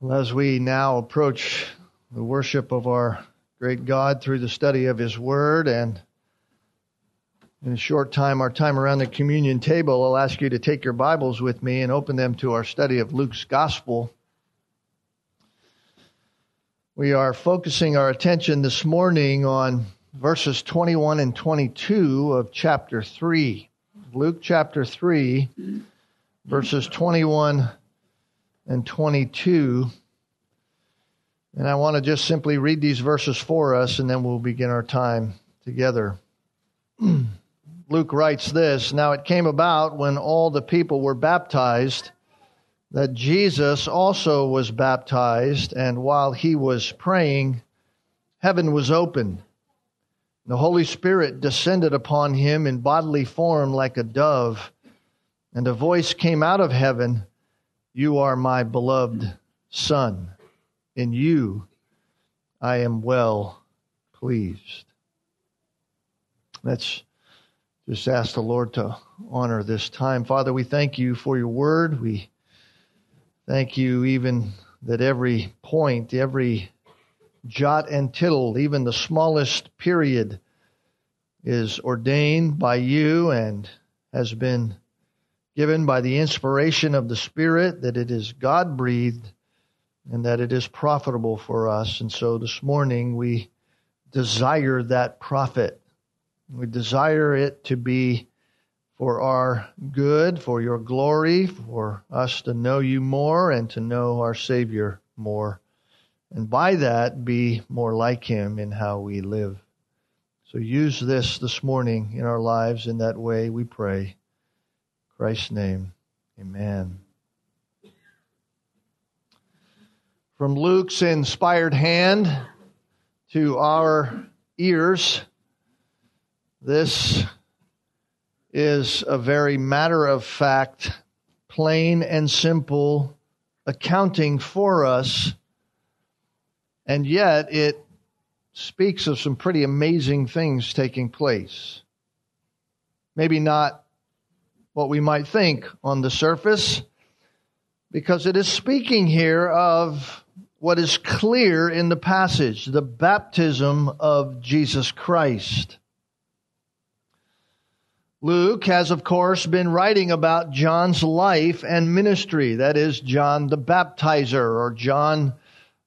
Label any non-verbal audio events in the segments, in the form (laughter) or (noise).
Well, as we now approach the worship of our great God through the study of His Word, and in a short time, our time around the communion table, I'll ask you to take your Bibles with me and open them to our study of Luke's Gospel. We are focusing our attention this morning on verses 21 and 22 of chapter 3. Luke chapter 3, verses 21 and 22. And I want to just simply read these verses for us, and then we'll begin our time together. (clears throat) Luke writes this Now it came about when all the people were baptized that Jesus also was baptized, and while he was praying, heaven was opened. The Holy Spirit descended upon him in bodily form like a dove, and a voice came out of heaven. You are my beloved Son. In you I am well pleased. Let's just ask the Lord to honor this time. Father, we thank you for your word. We thank you even that every point, every jot and tittle, even the smallest period, is ordained by you and has been given by the inspiration of the Spirit, that it is God breathed and that it is profitable for us. And so this morning we desire that profit. We desire it to be for our good, for your glory, for us to know you more and to know our Savior more. And by that, be more like him in how we live. So use this this morning in our lives in that way, we pray. Christ's name, amen. From Luke's inspired hand to our ears, this is a very matter of fact, plain and simple accounting for us, and yet it speaks of some pretty amazing things taking place. Maybe not what we might think on the surface, because it is speaking here of what is clear in the passage the baptism of Jesus Christ. Luke has, of course, been writing about John's life and ministry. That is, John the baptizer, or John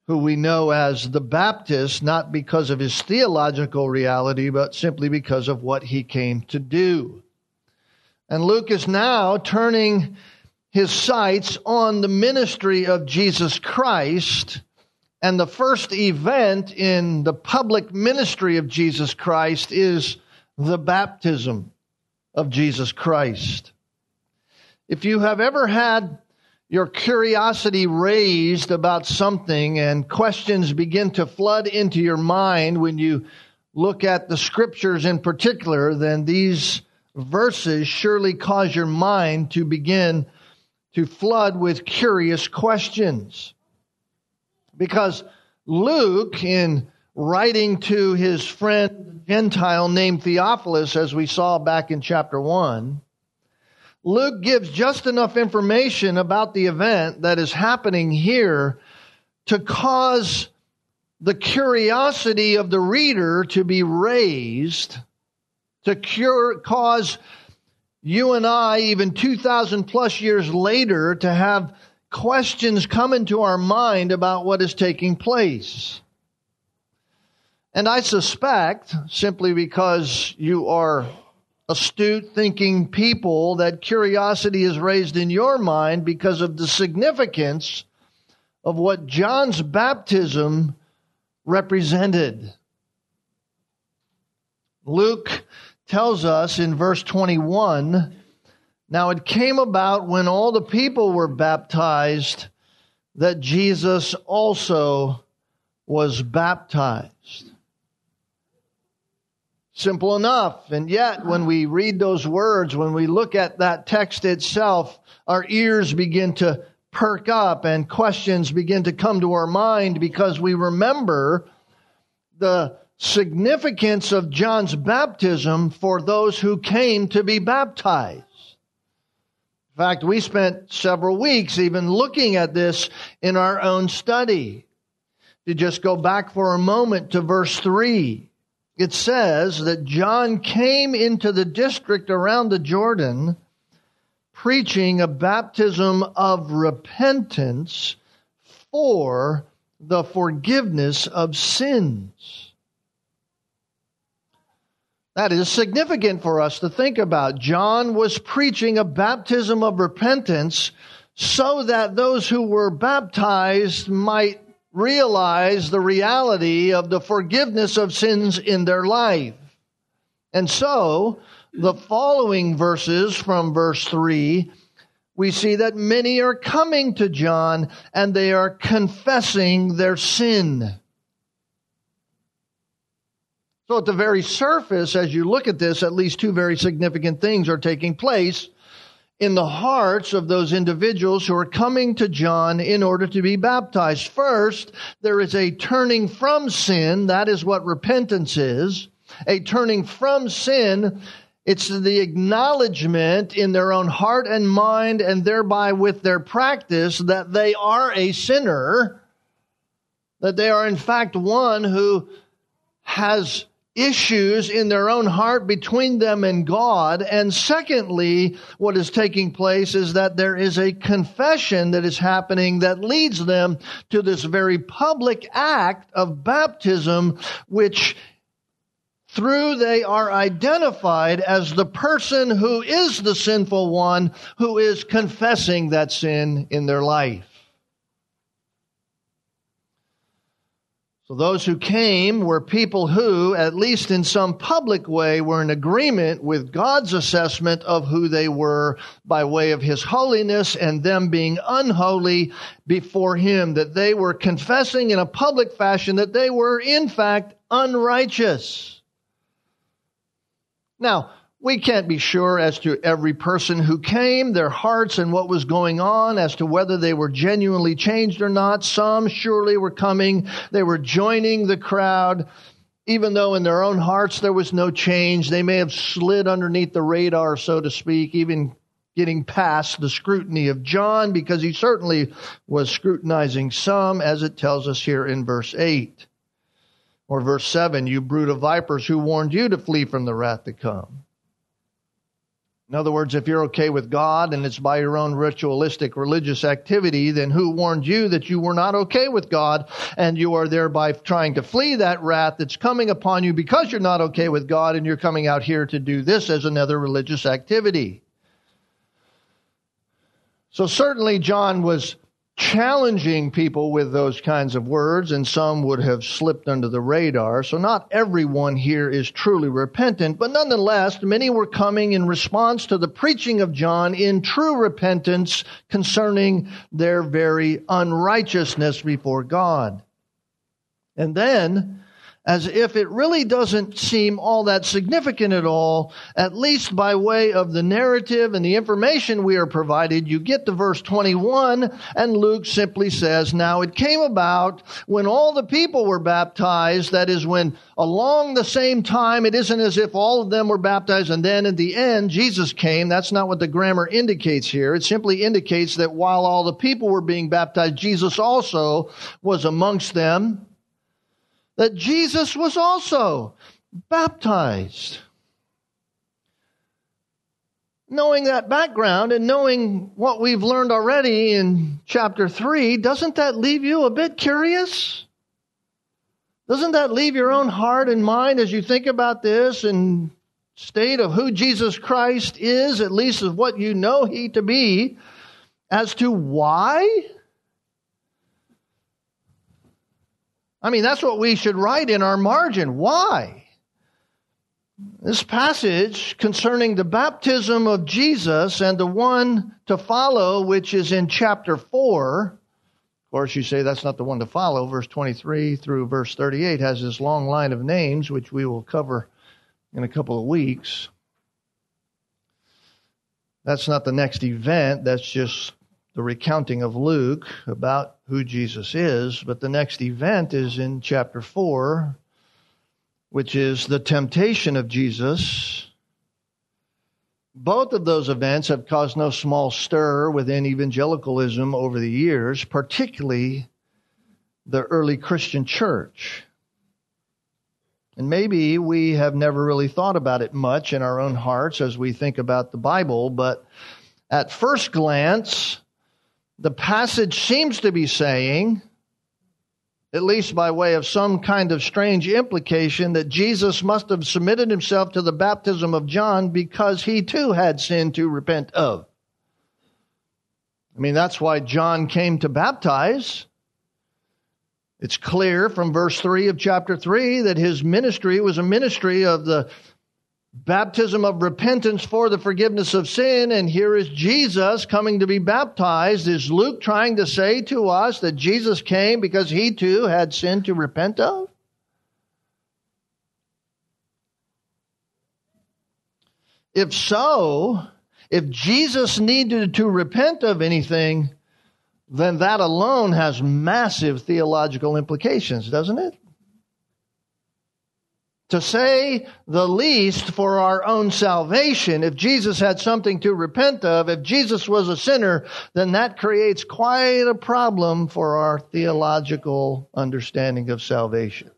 who we know as the Baptist, not because of his theological reality, but simply because of what he came to do. And Luke is now turning his sights on the ministry of Jesus Christ. And the first event in the public ministry of Jesus Christ is the baptism of Jesus Christ. If you have ever had your curiosity raised about something and questions begin to flood into your mind when you look at the scriptures in particular, then these verses surely cause your mind to begin to flood with curious questions. Because Luke, in writing to his friend Gentile named Theophilus, as we saw back in chapter 1, Luke gives just enough information about the event that is happening here to cause the curiosity of the reader to be raised to cure, cause you and I, even 2,000 plus years later, to have questions come into our mind about what is taking place. And I suspect, simply because you are astute thinking people, that curiosity is raised in your mind because of the significance of what John's baptism represented. Luke tells us in verse 21 Now it came about when all the people were baptized that Jesus also was baptized. Simple enough. And yet, when we read those words, when we look at that text itself, our ears begin to perk up and questions begin to come to our mind because we remember the significance of John's baptism for those who came to be baptized. In fact, we spent several weeks even looking at this in our own study. To just go back for a moment to verse 3, it says that John came into the district around the Jordan preaching a baptism of repentance for the forgiveness of sins. That is significant for us to think about. John was preaching a baptism of repentance so that those who were baptized might realize the reality of the forgiveness of sins in their life. And so, the following verses from verse 3, we see that many are coming to John and they are confessing their sin. So, at the very surface, as you look at this, at least two very significant things are taking place in the hearts of those individuals who are coming to John in order to be baptized. First, there is a turning from sin. That is what repentance is. A turning from sin. It's the acknowledgement in their own heart and mind and thereby with their practice that they are a sinner, that they are in fact one who has issues in their own heart between them and God. And secondly, what is taking place is that there is a confession that is happening that leads them to this very public act of baptism, which through they are identified as the person who is the sinful one who is confessing that sin in their life. So those who came were people who, at least in some public way, were in agreement with God's assessment of who they were by way of His holiness and them being unholy before Him, that they were confessing in a public fashion that they were, in fact, unrighteous. Now, we can't be sure as to every person who came, their hearts and what was going on, as to whether they were genuinely changed or not. Some surely were coming. They were joining the crowd. Even though in their own hearts there was no change, they may have slid underneath the radar, so to speak, even getting past the scrutiny of John, because he certainly was scrutinizing some, as it tells us here in verse 8. Or verse 7, you brood of vipers, who warned you to flee from the wrath to come? In other words, if you're okay with God and it's by your own ritualistic religious activity, then who warned you that you were not okay with God and you are thereby trying to flee that wrath that's coming upon you because you're not okay with God and you're coming out here to do this as another religious activity? So certainly John was challenging people with those kinds of words, and some would have slipped under the radar. So, not everyone here is truly repentant, but nonetheless, many were coming in response to the preaching of John in true repentance concerning their very unrighteousness before God. And then, as if it really doesn't seem all that significant at all, at least by way of the narrative and the information we are provided, you get to verse 21, and Luke simply says, Now it came about when all the people were baptized, that is, when along the same time, it isn't as if all of them were baptized and then at the end Jesus came. That's not what the grammar indicates here. It simply indicates that while all the people were being baptized, Jesus also was amongst them that Jesus was also baptized. Knowing that background and knowing what we've learned already in chapter 3, doesn't that leave you a bit curious? Doesn't that leave your own heart and mind as you think about this and state of who Jesus Christ is, at least of what you know he to be, as to why I mean, that's what we should write in our margin. Why? This passage concerning the baptism of Jesus and the one to follow, which is in chapter 4. Of course, you say that's not the one to follow. Verse 23 through verse 38 has this long line of names, which we will cover in a couple of weeks. That's not the next event. That's just the recounting of Luke about who Jesus is, but the next event is in chapter 4, which is the temptation of Jesus Both of those events have caused no small stir within evangelicalism over the years, particularly the early Christian church. And maybe we have never really thought about it much in our own hearts as we think about the Bible, but at first glance, the passage seems to be saying, at least by way of some kind of strange implication, that Jesus must have submitted himself to the baptism of John because he too had sin to repent of. I mean, that's why John came to baptize. It's clear from verse 3 of chapter 3 that his ministry was a ministry of the baptism of repentance for the forgiveness of sin. And here is Jesus coming to be baptized. Is Luke trying to say to us that Jesus came because he too had sin to repent of? If so, if Jesus needed to repent of anything, then that alone has massive theological implications, doesn't it? To say the least for our own salvation, if Jesus had something to repent of, if Jesus was a sinner, then that creates quite a problem for our theological understanding of salvation.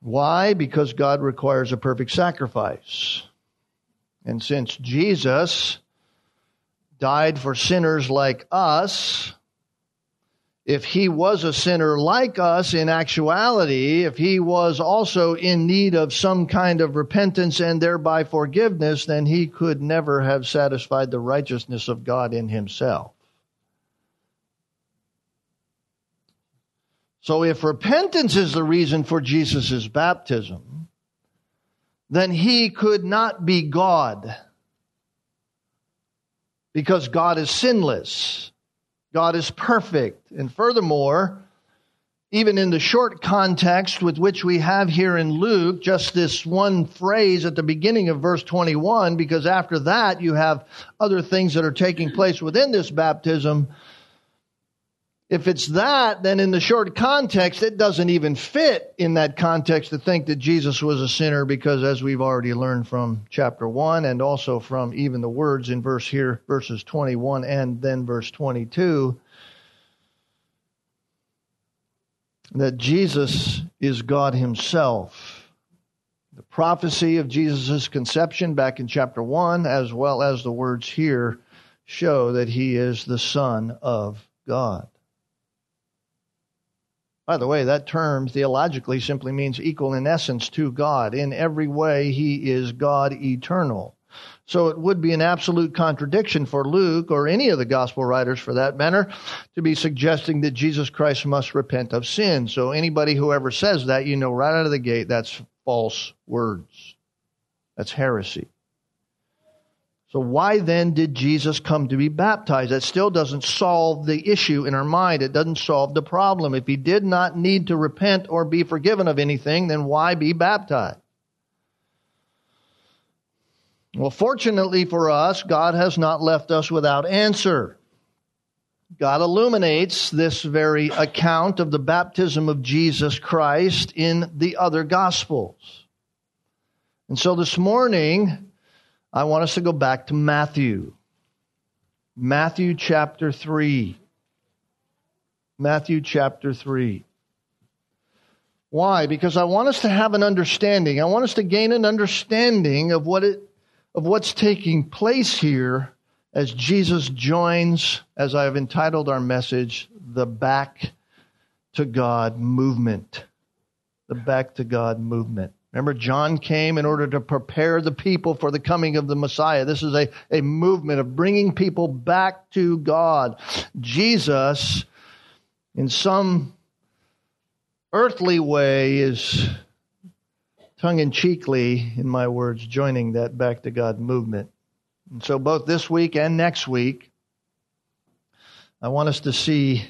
Why? Because God requires a perfect sacrifice. And since Jesus died for sinners like us, if he was a sinner like us in actuality, if he was also in need of some kind of repentance and thereby forgiveness, then he could never have satisfied the righteousness of God in himself. So if repentance is the reason for Jesus' baptism, then he could not be God because God is sinless. God is perfect. And furthermore, even in the short context with which we have here in Luke, just this one phrase at the beginning of verse 21, because after that you have other things that are taking place within this baptism if it's that, then in the short context, it doesn't even fit in that context to think that Jesus was a sinner because as we've already learned from chapter 1 and also from even the words in verse here, verses 21 and then verse 22, that Jesus is God himself. The prophecy of Jesus' conception back in chapter 1, as well as the words here, show that he is the Son of God. By the way, that term theologically simply means equal in essence to God. In every way, he is God eternal. So it would be an absolute contradiction for Luke or any of the gospel writers for that matter to be suggesting that Jesus Christ must repent of sin. So anybody who ever says that, you know right out of the gate that's false words. That's heresy. So why then did Jesus come to be baptized? That still doesn't solve the issue in our mind. It doesn't solve the problem. If he did not need to repent or be forgiven of anything, then why be baptized? Well, fortunately for us, God has not left us without answer. God illuminates this very account of the baptism of Jesus Christ in the other Gospels. And so this morning, I want us to go back to Matthew. Matthew chapter 3. Matthew chapter 3. Why? Because I want us to have an understanding. I want us to gain an understanding of what it of what's taking place here as Jesus joins, as I have entitled our message, the back to God movement. The back to God movement. Remember, John came in order to prepare the people for the coming of the Messiah. This is a, a movement of bringing people back to God. Jesus, in some earthly way, is tongue in cheekly, in my words, joining that back to God movement. And so, both this week and next week, I want us to see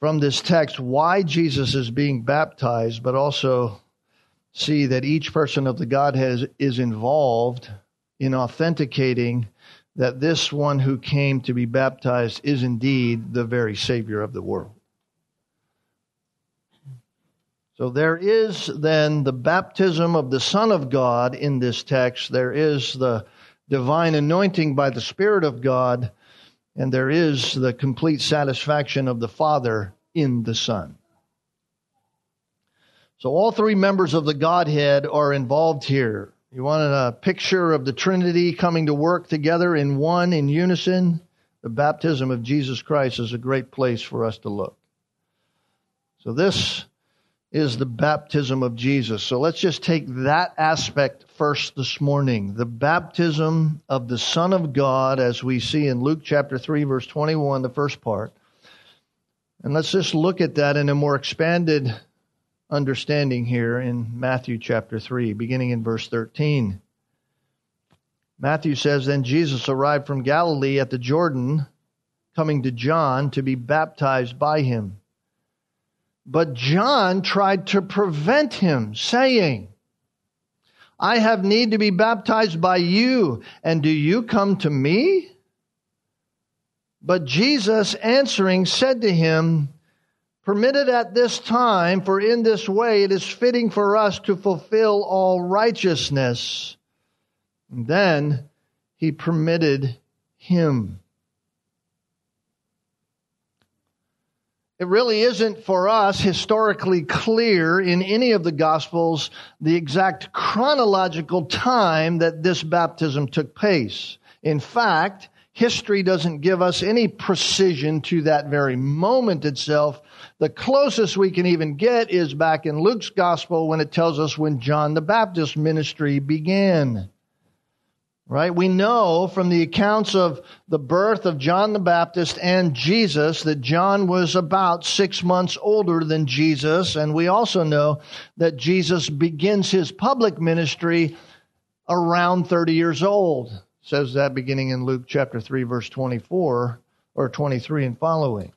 from this text why Jesus is being baptized, but also see that each person of the Godhead is involved in authenticating that this one who came to be baptized is indeed the very Savior of the world. So there is then the baptism of the Son of God in this text. There is the divine anointing by the Spirit of God, and there is the complete satisfaction of the Father in the Son. So all three members of the Godhead are involved here. You want a picture of the Trinity coming to work together in one, in unison? The baptism of Jesus Christ is a great place for us to look. So this is the baptism of Jesus. So let's just take that aspect first this morning. The baptism of the Son of God, as we see in Luke chapter 3, verse 21, the first part. And let's just look at that in a more expanded understanding here in Matthew chapter 3, beginning in verse 13. Matthew says, Then Jesus arrived from Galilee at the Jordan, coming to John to be baptized by him. But John tried to prevent him, saying, I have need to be baptized by you, and do you come to me? But Jesus answering said to him, Permit it at this time, for in this way it is fitting for us to fulfill all righteousness. And then he permitted him. It really isn't for us historically clear in any of the Gospels the exact chronological time that this baptism took place. In fact, history doesn't give us any precision to that very moment itself. The closest we can even get is back in Luke's Gospel when it tells us when John the Baptist ministry began. Right? We know from the accounts of the birth of John the Baptist and Jesus that John was about six months older than Jesus. And we also know that Jesus begins his public ministry around 30 years old. Says that beginning in Luke chapter 3, verse 24 or 23 and following.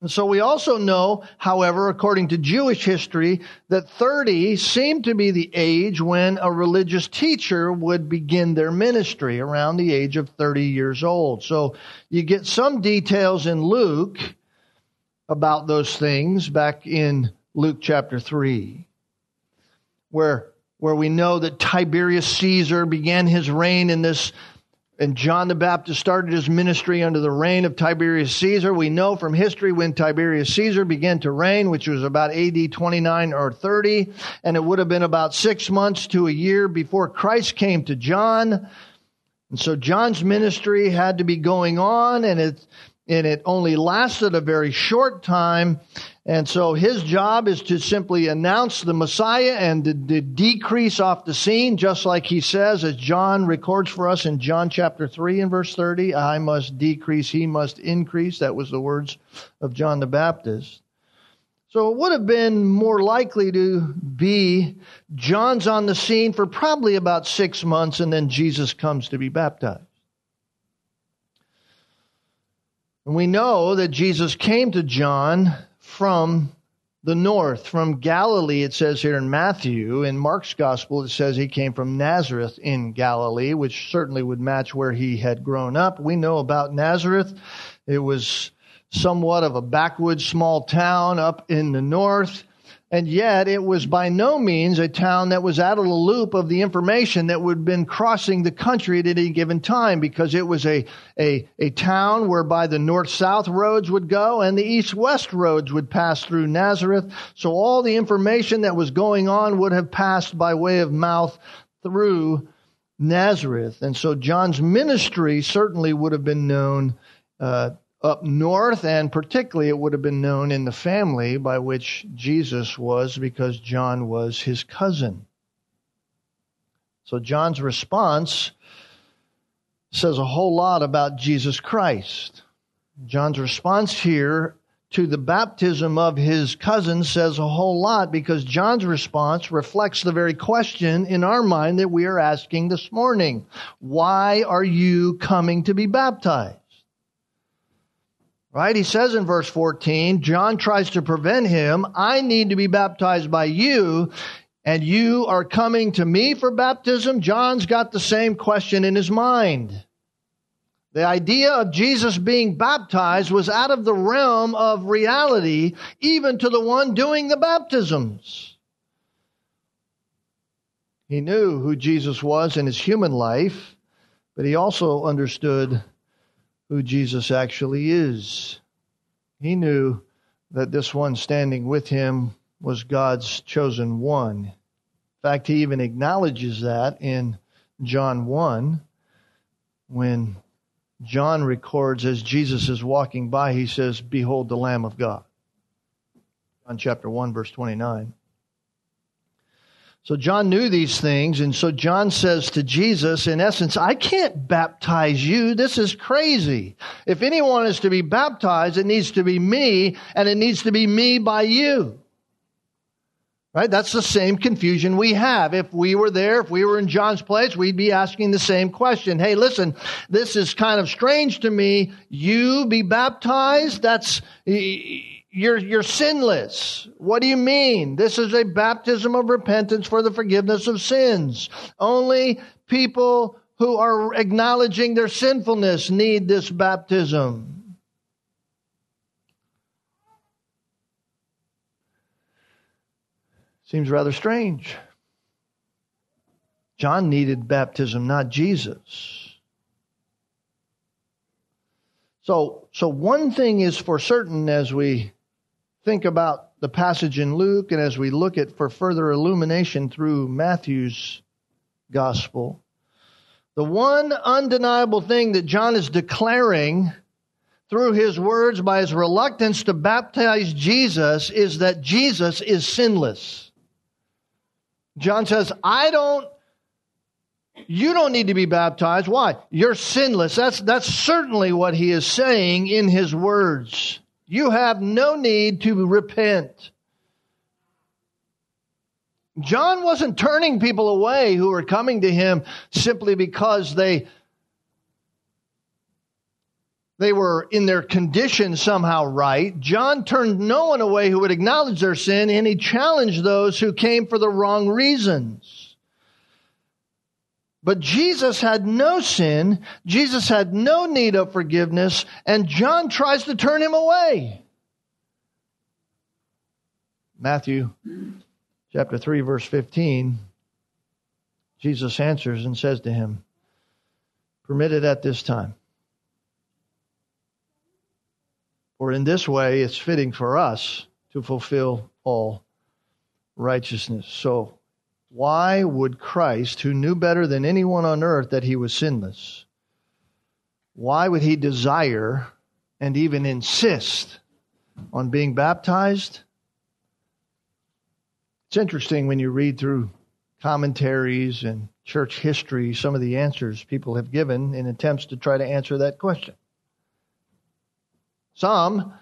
And so we also know, however, according to Jewish history, that 30 seemed to be the age when a religious teacher would begin their ministry around the age of 30 years old. So you get some details in Luke about those things back in Luke chapter 3, where, where we know that Tiberius Caesar began his reign in this and John the Baptist started his ministry under the reign of Tiberius Caesar. We know from history when Tiberius Caesar began to reign, which was about AD 29 or 30, and it would have been about six months to a year before Christ came to John. And so John's ministry had to be going on, and it, and it only lasted a very short time. And so his job is to simply announce the Messiah and to, to, decrease off the scene, just like he says, as John records for us in John chapter 3 and verse 30, I must decrease, he must increase. That was the words of John the Baptist. So it would have been more likely to be John's on the scene for probably about six months and then Jesus comes to be baptized. And we know that Jesus came to John from the north, from Galilee, it says here in Matthew. In Mark's gospel, it says he came from Nazareth in Galilee, which certainly would match where he had grown up. We know about Nazareth. It was somewhat of a backwoods small town up in the north. And yet, it was by no means a town that was out of the loop of the information that would have been crossing the country at any given time because it was a, a, a town whereby the north south roads would go and the east west roads would pass through Nazareth. So, all the information that was going on would have passed by way of mouth through Nazareth. And so, John's ministry certainly would have been known. Uh, up north, and particularly it would have been known in the family by which Jesus was because John was his cousin. So John's response says a whole lot about Jesus Christ. John's response here to the baptism of his cousin says a whole lot because John's response reflects the very question in our mind that we are asking this morning. Why are you coming to be baptized? Right? He says in verse 14, John tries to prevent him. I need to be baptized by you, and you are coming to me for baptism. John's got the same question in his mind. The idea of Jesus being baptized was out of the realm of reality, even to the one doing the baptisms. He knew who Jesus was in his human life, but he also understood who Jesus actually is. He knew that this one standing with him was God's chosen one. In fact, he even acknowledges that in John 1 when John records as Jesus is walking by, he says, Behold the Lamb of God. John chapter 1, verse 29. So John knew these things, and so John says to Jesus, in essence, I can't baptize you. This is crazy. If anyone is to be baptized, it needs to be me, and it needs to be me by you. Right? That's the same confusion we have. If we were there, if we were in John's place, we'd be asking the same question. Hey, listen, this is kind of strange to me. You be baptized? That's, you're, you're sinless. What do you mean? This is a baptism of repentance for the forgiveness of sins. Only people who are acknowledging their sinfulness need this baptism. Seems rather strange. John needed baptism, not Jesus. So, so one thing is for certain as we think about the passage in Luke and as we look at for further illumination through Matthew's gospel, the one undeniable thing that John is declaring through his words by his reluctance to baptize Jesus is that Jesus is sinless. John says, I don't, you don't need to be baptized. Why? You're sinless. That's, that's certainly what he is saying in his words. You have no need to repent. John wasn't turning people away who were coming to him simply because they they were in their condition somehow right. John turned no one away who would acknowledge their sin, and he challenged those who came for the wrong reasons. But Jesus had no sin, Jesus had no need of forgiveness, and John tries to turn him away. Matthew chapter 3, verse 15, Jesus answers and says to him, Permitted at this time For in this way it's fitting for us to fulfill all righteousness. So, why would Christ, who knew better than anyone on earth that he was sinless, why would he desire and even insist on being baptized? It's interesting when you read through commentaries and church history, some of the answers people have given in attempts to try to answer that question. Some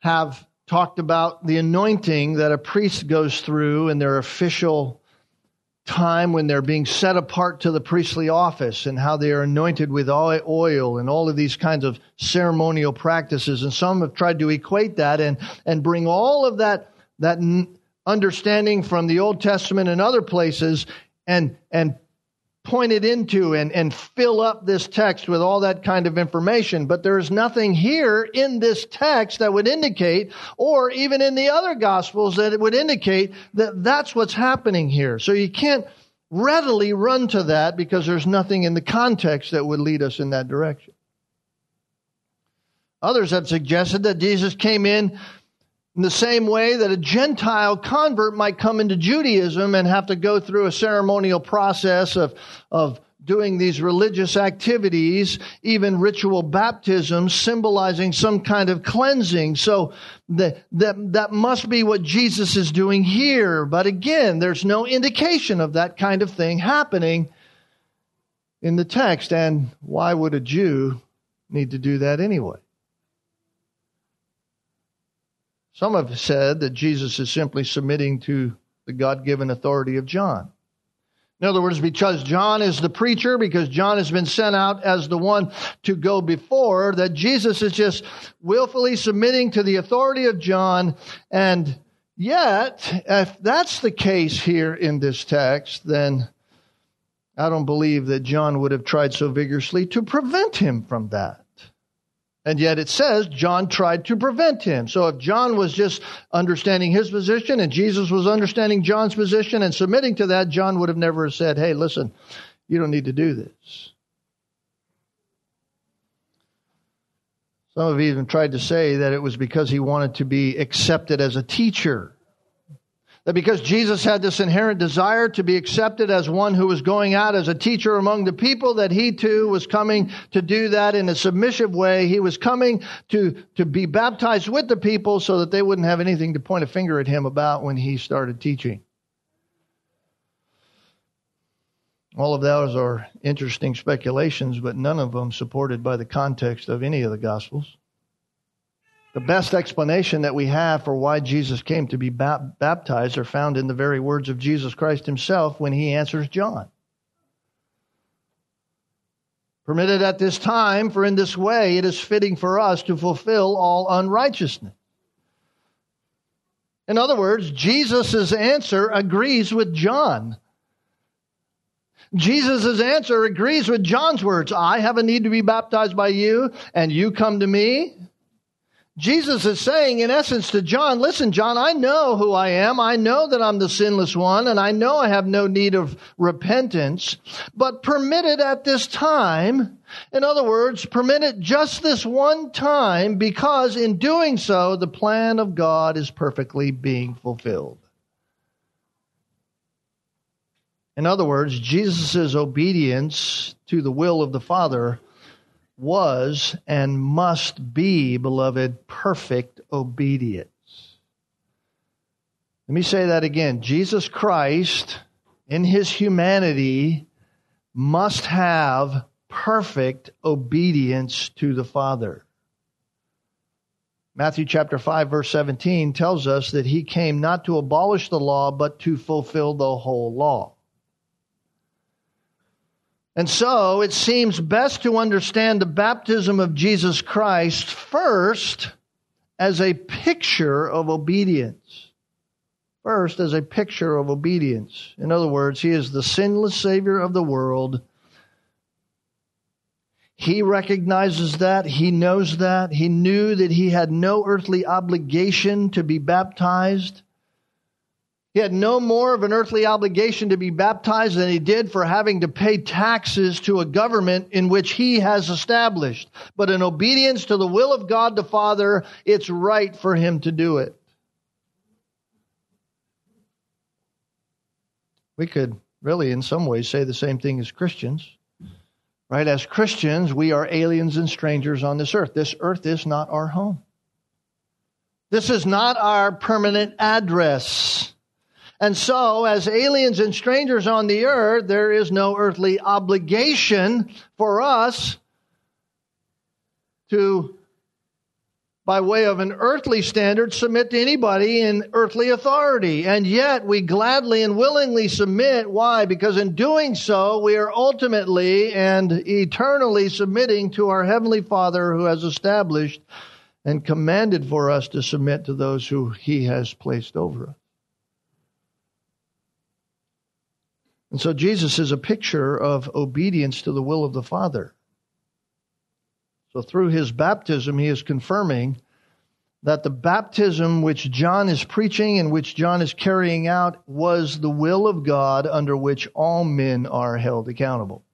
have talked about the anointing that a priest goes through in their official time when they're being set apart to the priestly office and how they are anointed with oil and all of these kinds of ceremonial practices. And some have tried to equate that and, and bring all of that, that understanding from the Old Testament and other places and, and pointed into and, and fill up this text with all that kind of information. But there is nothing here in this text that would indicate, or even in the other gospels that it would indicate that that's what's happening here. So you can't readily run to that because there's nothing in the context that would lead us in that direction. Others have suggested that Jesus came in in the same way that a Gentile convert might come into Judaism and have to go through a ceremonial process of, of doing these religious activities, even ritual baptisms, symbolizing some kind of cleansing. So the, that, that must be what Jesus is doing here. But again, there's no indication of that kind of thing happening in the text. And why would a Jew need to do that anyway? Some have said that Jesus is simply submitting to the God given authority of John. In other words, because John is the preacher, because John has been sent out as the one to go before, that Jesus is just willfully submitting to the authority of John. And yet, if that's the case here in this text, then I don't believe that John would have tried so vigorously to prevent him from that. And yet it says John tried to prevent him. So if John was just understanding his position and Jesus was understanding John's position and submitting to that, John would have never said, hey, listen, you don't need to do this. Some have even tried to say that it was because he wanted to be accepted as a teacher. That because Jesus had this inherent desire to be accepted as one who was going out as a teacher among the people, that he too was coming to do that in a submissive way. He was coming to, to be baptized with the people so that they wouldn't have anything to point a finger at him about when he started teaching. All of those are interesting speculations, but none of them supported by the context of any of the Gospels. The best explanation that we have for why Jesus came to be baptized are found in the very words of Jesus Christ himself when he answers John. Permitted at this time, for in this way it is fitting for us to fulfill all unrighteousness. In other words, Jesus' answer agrees with John. Jesus' answer agrees with John's words. I have a need to be baptized by you, and you come to me. Jesus is saying, in essence, to John, listen, John, I know who I am. I know that I'm the sinless one, and I know I have no need of repentance, but permit it at this time. In other words, permit it just this one time, because in doing so, the plan of God is perfectly being fulfilled. In other words, Jesus' obedience to the will of the Father was and must be, beloved, perfect obedience. Let me say that again. Jesus Christ, in his humanity, must have perfect obedience to the Father. Matthew chapter 5 verse 17 tells us that he came not to abolish the law, but to fulfill the whole law. And so it seems best to understand the baptism of Jesus Christ first as a picture of obedience. First, as a picture of obedience. In other words, He is the sinless Savior of the world. He recognizes that. He knows that. He knew that he had no earthly obligation to be baptized. He had no more of an earthly obligation to be baptized than he did for having to pay taxes to a government in which he has established. But in obedience to the will of God the Father, it's right for him to do it. We could really, in some ways, say the same thing as Christians. Right? As Christians, we are aliens and strangers on this earth. This earth is not our home. This is not our permanent address. And so, as aliens and strangers on the earth, there is no earthly obligation for us to, by way of an earthly standard, submit to anybody in earthly authority. And yet, we gladly and willingly submit. Why? Because in doing so, we are ultimately and eternally submitting to our Heavenly Father who has established and commanded for us to submit to those who He has placed over us. And so Jesus is a picture of obedience to the will of the Father. So through his baptism, he is confirming that the baptism which John is preaching and which John is carrying out was the will of God under which all men are held accountable.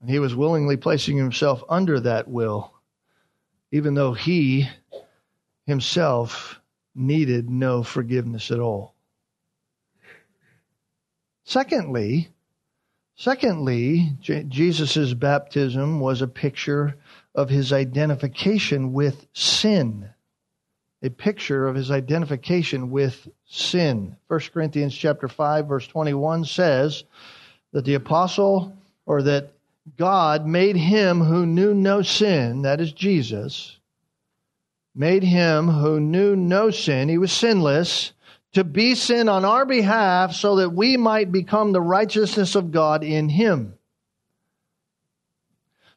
And he was willingly placing himself under that will, even though he himself needed no forgiveness at all. Secondly, secondly, Jesus' baptism was a picture of his identification with sin. A picture of his identification with sin. 1 Corinthians chapter 5 verse 21 says that the apostle or that God made him who knew no sin, that is Jesus, made him who knew no sin, he was sinless, to be sin on our behalf so that we might become the righteousness of God in him.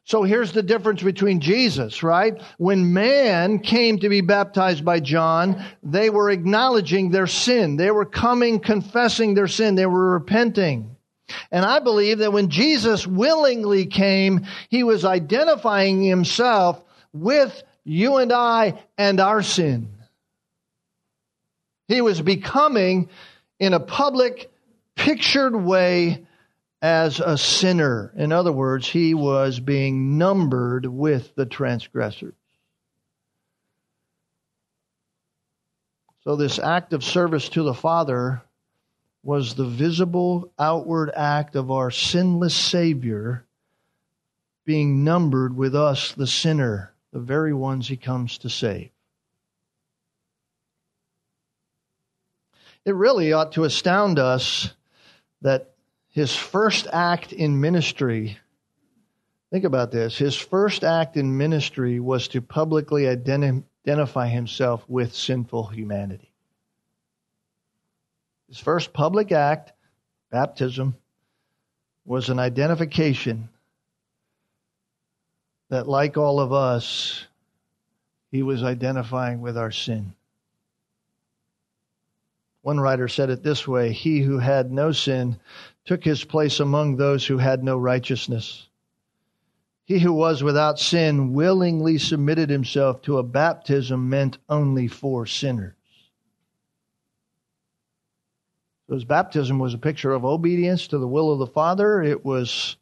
So here's the difference between Jesus, right? When man came to be baptized by John, they were acknowledging their sin. They were coming, confessing their sin. They were repenting. And I believe that when Jesus willingly came, he was identifying himself with you and I and our sin. He was becoming, in a public, pictured way, as a sinner. In other words, he was being numbered with the transgressors. So, this act of service to the Father was the visible outward act of our sinless Savior being numbered with us, the sinner, the very ones he comes to save. It really ought to astound us that his first act in ministry, think about this, his first act in ministry was to publicly identify himself with sinful humanity. His first public act, baptism, was an identification that, like all of us, he was identifying with our sin. One writer said it this way He who had no sin took his place among those who had no righteousness. He who was without sin willingly submitted himself to a baptism meant only for sinners. So his baptism was a picture of obedience to the will of the Father. It was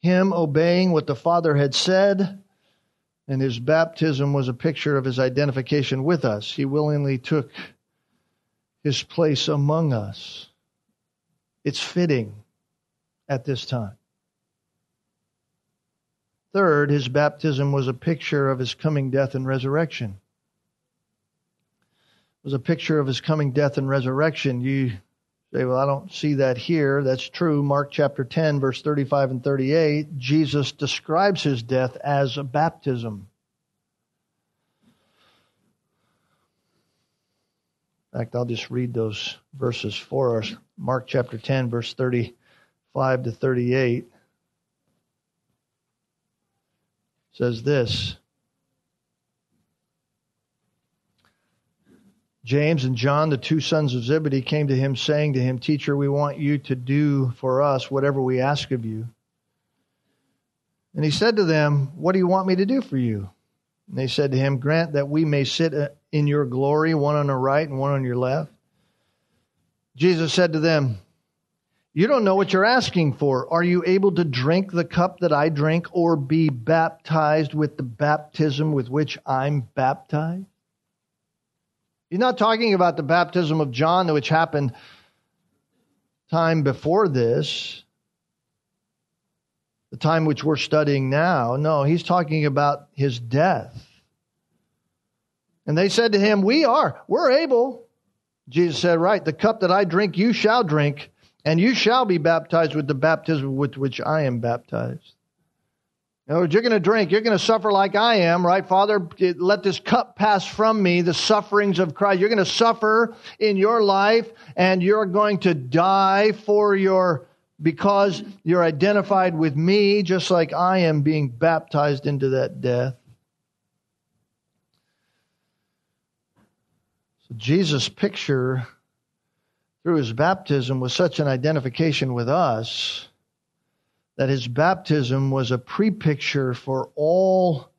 him obeying what the Father had said. And his baptism was a picture of his identification with us. He willingly took his place among us. It's fitting at this time. Third, his baptism was a picture of his coming death and resurrection. It was a picture of his coming death and resurrection. You say, well, I don't see that here. That's true. Mark chapter 10, verse 35 and 38, Jesus describes his death as a baptism. In fact, I'll just read those verses for us. Mark chapter 10, verse 35 to 38 says this James and John, the two sons of Zebedee, came to him, saying to him, Teacher, we want you to do for us whatever we ask of you. And he said to them, What do you want me to do for you? And they said to him, Grant that we may sit uh, in your glory, one on the right and one on your left. Jesus said to them, You don't know what you're asking for. Are you able to drink the cup that I drink or be baptized with the baptism with which I'm baptized? He's not talking about the baptism of John, which happened time before this, the time which we're studying now. No, he's talking about his death. And they said to him, We are, we're able. Jesus said, Right, the cup that I drink, you shall drink, and you shall be baptized with the baptism with which I am baptized. In words, you're going to drink, you're going to suffer like I am, right? Father, let this cup pass from me, the sufferings of Christ. You're going to suffer in your life, and you're going to die for your because you're identified with me, just like I am being baptized into that death. So Jesus' picture through his baptism was such an identification with us that his baptism was a pre-picture for all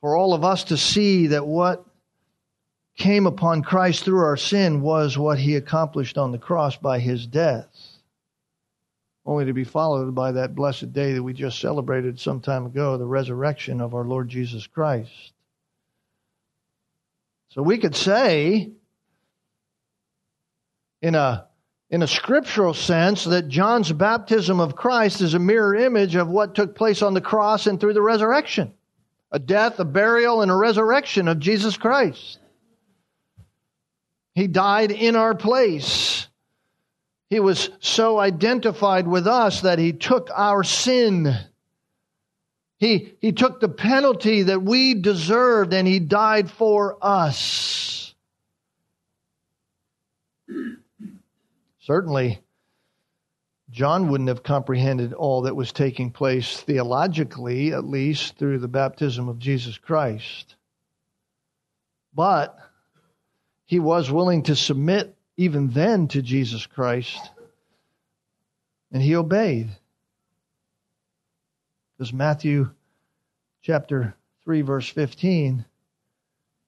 for all of us to see that what came upon Christ through our sin was what he accomplished on the cross by his death only to be followed by that blessed day that we just celebrated some time ago the resurrection of our Lord Jesus Christ so we could say, in a, in a scriptural sense, that John's baptism of Christ is a mirror image of what took place on the cross and through the resurrection a death, a burial, and a resurrection of Jesus Christ. He died in our place. He was so identified with us that he took our sin he, he took the penalty that we deserved and he died for us. Certainly, John wouldn't have comprehended all that was taking place theologically, at least through the baptism of Jesus Christ. But he was willing to submit even then to Jesus Christ, and he obeyed. Because Matthew chapter 3, verse 15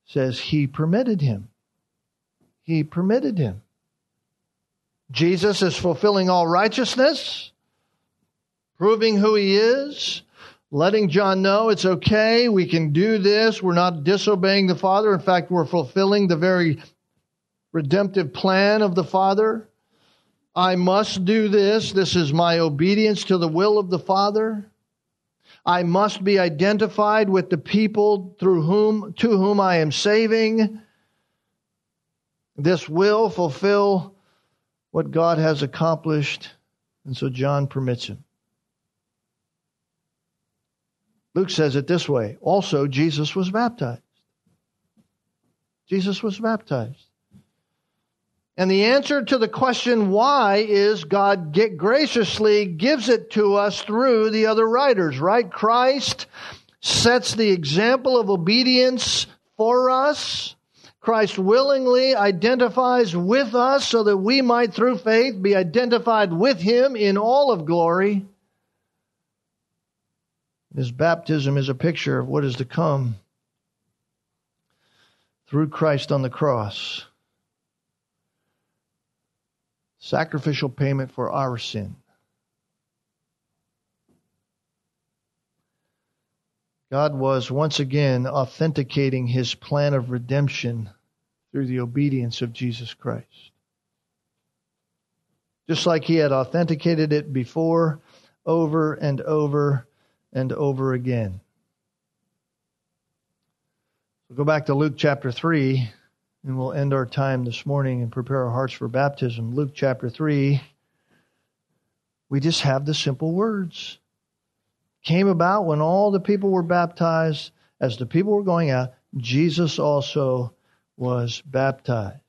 says, He permitted him. He permitted him. Jesus is fulfilling all righteousness, proving who he is, letting John know it's okay, we can do this, we're not disobeying the Father. In fact, we're fulfilling the very redemptive plan of the Father. I must do this. This is my obedience to the will of the Father. I must be identified with the people through whom to whom I am saving. This will fulfill what God has accomplished, and so John permits him. Luke says it this way also, Jesus was baptized. Jesus was baptized. And the answer to the question why is God graciously gives it to us through the other writers, right? Christ sets the example of obedience for us. Christ willingly identifies with us so that we might, through faith, be identified with Him in all of glory. His baptism is a picture of what is to come through Christ on the cross. Sacrificial payment for our sin. God was once again authenticating his plan of redemption through the obedience of Jesus Christ. Just like he had authenticated it before, over and over and over again. So go back to Luke chapter 3, and we'll end our time this morning and prepare our hearts for baptism. Luke chapter 3, we just have the simple words came about when all the people were baptized. As the people were going out, Jesus also was baptized.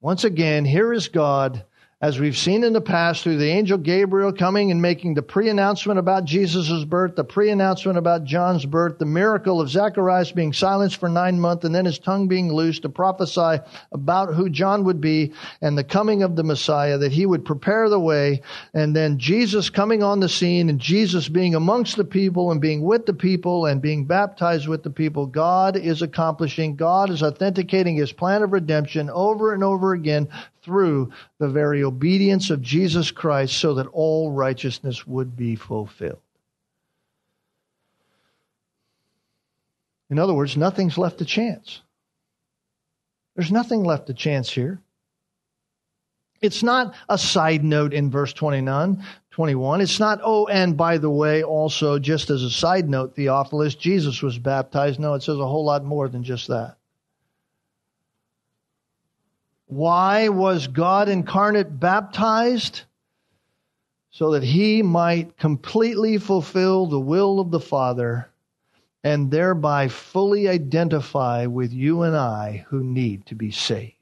Once again, here is God as we've seen in the past through the angel Gabriel coming and making the pre announcement about Jesus' birth, the pre announcement about John's birth, the miracle of Zacharias being silenced for nine months, and then his tongue being loosed to prophesy about who John would be and the coming of the Messiah, that he would prepare the way, and then Jesus coming on the scene and Jesus being amongst the people and being with the people and being baptized with the people. God is accomplishing, God is authenticating his plan of redemption over and over again through the very obedience of Jesus Christ so that all righteousness would be fulfilled. In other words, nothing's left to chance. There's nothing left to chance here. It's not a side note in verse 29, 21. It's not, oh, and by the way, also, just as a side note, Theophilus, Jesus was baptized. No, it says a whole lot more than just that. Why was God incarnate baptized? So that he might completely fulfill the will of the Father and thereby fully identify with you and I who need to be saved.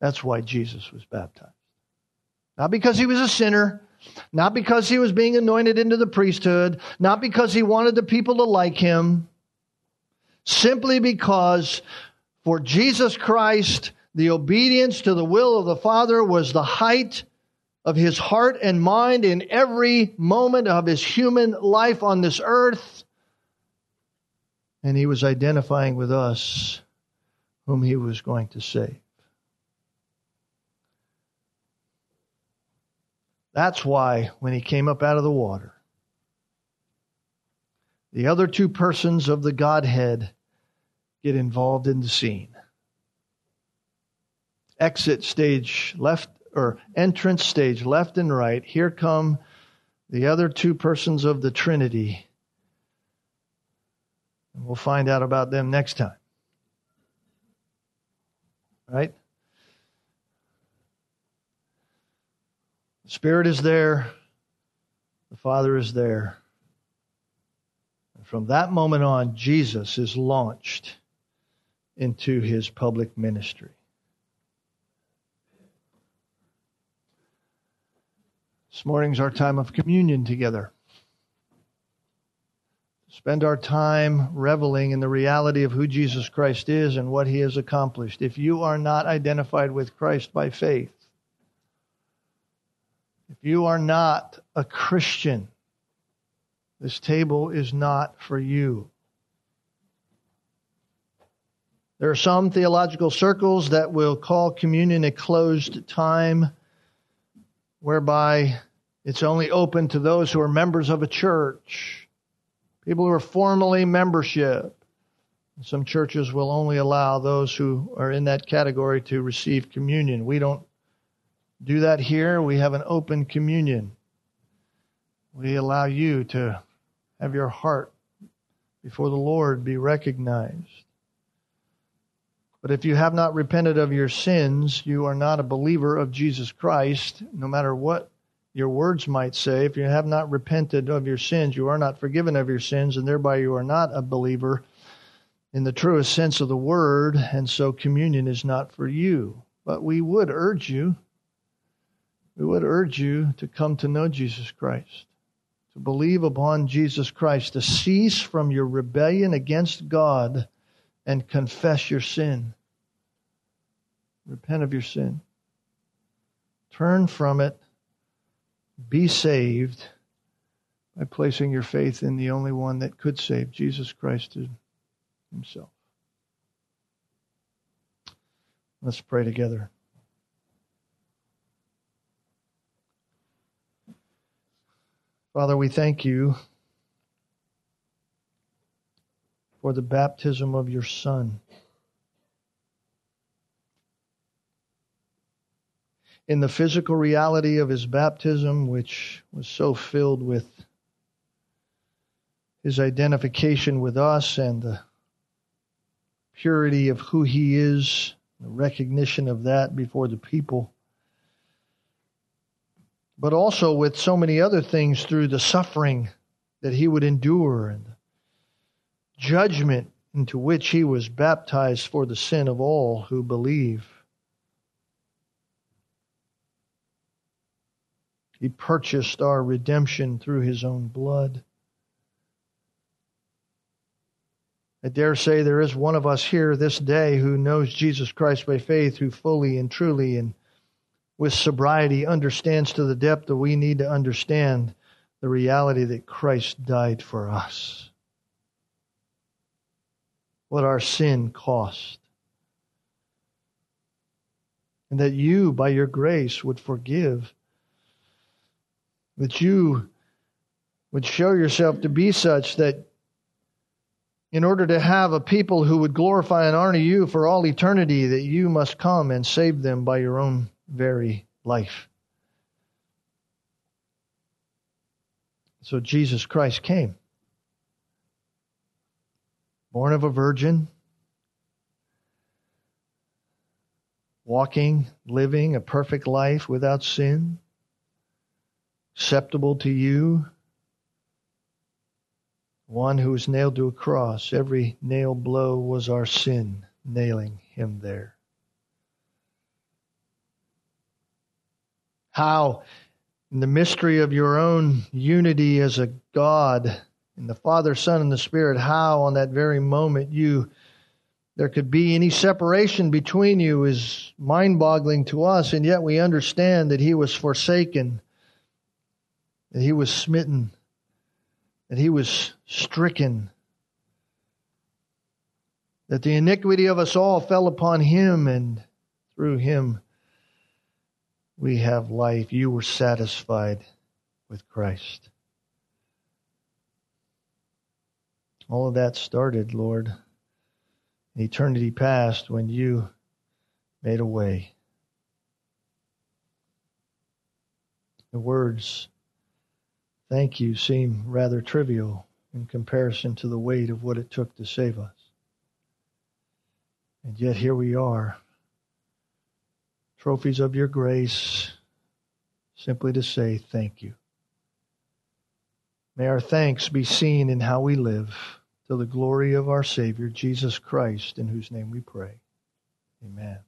That's why Jesus was baptized. Not because he was a sinner, not because he was being anointed into the priesthood, not because he wanted the people to like him, simply because for Jesus Christ the obedience to the will of the Father was the height of his heart and mind in every moment of his human life on this earth. And he was identifying with us whom he was going to save. That's why when he came up out of the water, the other two persons of the Godhead get involved in the scene exit stage left or entrance stage left and right. Here come the other two persons of the Trinity. We'll find out about them next time. Right? The Spirit is there, the Father is there. And from that moment on, Jesus is launched into his public ministry. This morning's our time of communion together. Spend our time reveling in the reality of who Jesus Christ is and what he has accomplished. If you are not identified with Christ by faith, if you are not a Christian, this table is not for you. There are some theological circles that will call communion a closed time whereby it's only open to those who are members of a church, people who are formally membership. Some churches will only allow those who are in that category to receive communion. We don't do that here. We have an open communion. We allow you to have your heart before the Lord be recognized. But if you have not repented of your sins, you are not a believer of Jesus Christ, no matter what your words might say. If you have not repented of your sins, you are not forgiven of your sins, and thereby you are not a believer in the truest sense of the word, and so communion is not for you. But we would urge you, we would urge you to come to know Jesus Christ, to believe upon Jesus Christ, to cease from your rebellion against God and confess your sin. Repent of your sin. Turn from it. Be saved by placing your faith in the only one that could save, Jesus Christ Himself. Let's pray together. Father, we thank you for the baptism of your Son. In the physical reality of his baptism, which was so filled with his identification with us and the purity of who he is, the recognition of that before the people, but also with so many other things through the suffering that he would endure and judgment into which he was baptized for the sin of all who believe. He purchased our redemption through his own blood. I dare say there is one of us here this day who knows Jesus Christ by faith, who fully and truly and with sobriety understands to the depth that we need to understand the reality that Christ died for us what our sin cost. And that you, by your grace, would forgive. That you would show yourself to be such that in order to have a people who would glorify and honor you for all eternity, that you must come and save them by your own very life. So Jesus Christ came. Born of a virgin, walking, living a perfect life without sin, acceptable to you, one who was nailed to a cross. Every nail blow was our sin, nailing him there. How, in the mystery of your own unity as a God, in the Father, Son, and the Spirit, how on that very moment you there could be any separation between you is mind boggling to us, and yet we understand that he was forsaken, that he was smitten, that he was stricken, that the iniquity of us all fell upon him, and through him we have life. You were satisfied with Christ. All of that started, Lord, in eternity past when you made a way. The words, thank you, seem rather trivial in comparison to the weight of what it took to save us. And yet here we are, trophies of your grace, simply to say thank you. May our thanks be seen in how we live to the glory of our Savior, Jesus Christ, in whose name we pray. Amen.